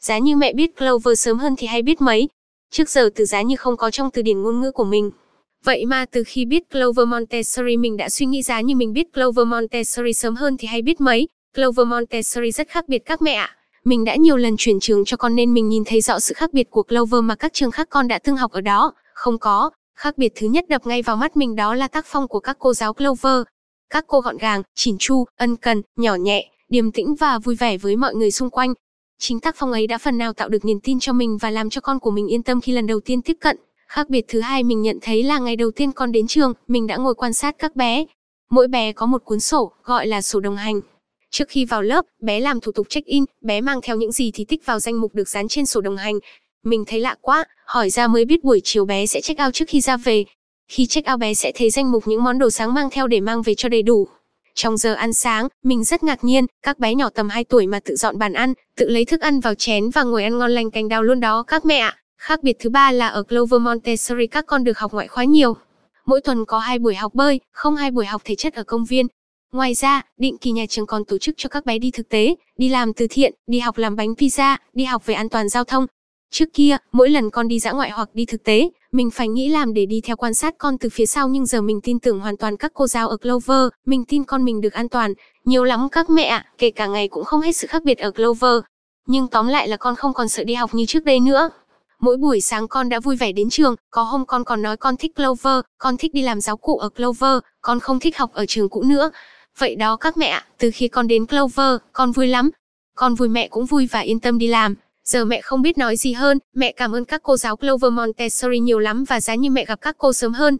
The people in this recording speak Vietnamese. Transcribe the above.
Giá như mẹ biết Clover sớm hơn thì hay biết mấy. Trước giờ từ giá như không có trong từ điển ngôn ngữ của mình. Vậy mà từ khi biết Clover Montessori mình đã suy nghĩ giá như mình biết Clover Montessori sớm hơn thì hay biết mấy. Clover Montessori rất khác biệt các mẹ ạ. Mình đã nhiều lần chuyển trường cho con nên mình nhìn thấy rõ sự khác biệt của Clover mà các trường khác con đã từng học ở đó. Không có. Khác biệt thứ nhất đập ngay vào mắt mình đó là tác phong của các cô giáo Clover. Các cô gọn gàng, chỉn chu, ân cần, nhỏ nhẹ, điềm tĩnh và vui vẻ với mọi người xung quanh. Chính tác phong ấy đã phần nào tạo được niềm tin cho mình và làm cho con của mình yên tâm khi lần đầu tiên tiếp cận. Khác biệt thứ hai mình nhận thấy là ngày đầu tiên con đến trường, mình đã ngồi quan sát các bé. Mỗi bé có một cuốn sổ, gọi là sổ đồng hành. Trước khi vào lớp, bé làm thủ tục check-in, bé mang theo những gì thì tích vào danh mục được dán trên sổ đồng hành. Mình thấy lạ quá, hỏi ra mới biết buổi chiều bé sẽ check out trước khi ra về. Khi check out bé sẽ thấy danh mục những món đồ sáng mang theo để mang về cho đầy đủ. Trong giờ ăn sáng, mình rất ngạc nhiên, các bé nhỏ tầm 2 tuổi mà tự dọn bàn ăn, tự lấy thức ăn vào chén và ngồi ăn ngon lành cành đào luôn đó các mẹ ạ. Khác biệt thứ ba là ở Clover Montessori các con được học ngoại khóa nhiều. Mỗi tuần có hai buổi học bơi, không hai buổi học thể chất ở công viên. Ngoài ra, định kỳ nhà trường còn tổ chức cho các bé đi thực tế, đi làm từ thiện, đi học làm bánh pizza, đi học về an toàn giao thông. Trước kia, mỗi lần con đi dã ngoại hoặc đi thực tế, mình phải nghĩ làm để đi theo quan sát con từ phía sau nhưng giờ mình tin tưởng hoàn toàn các cô giáo ở Clover, mình tin con mình được an toàn. Nhiều lắm các mẹ ạ, kể cả ngày cũng không hết sự khác biệt ở Clover. Nhưng tóm lại là con không còn sợ đi học như trước đây nữa. Mỗi buổi sáng con đã vui vẻ đến trường, có hôm con còn nói con thích Clover, con thích đi làm giáo cụ ở Clover, con không thích học ở trường cũ nữa. Vậy đó các mẹ ạ, từ khi con đến Clover, con vui lắm. Con vui mẹ cũng vui và yên tâm đi làm. Giờ mẹ không biết nói gì hơn, mẹ cảm ơn các cô giáo Clover Montessori nhiều lắm và giá như mẹ gặp các cô sớm hơn,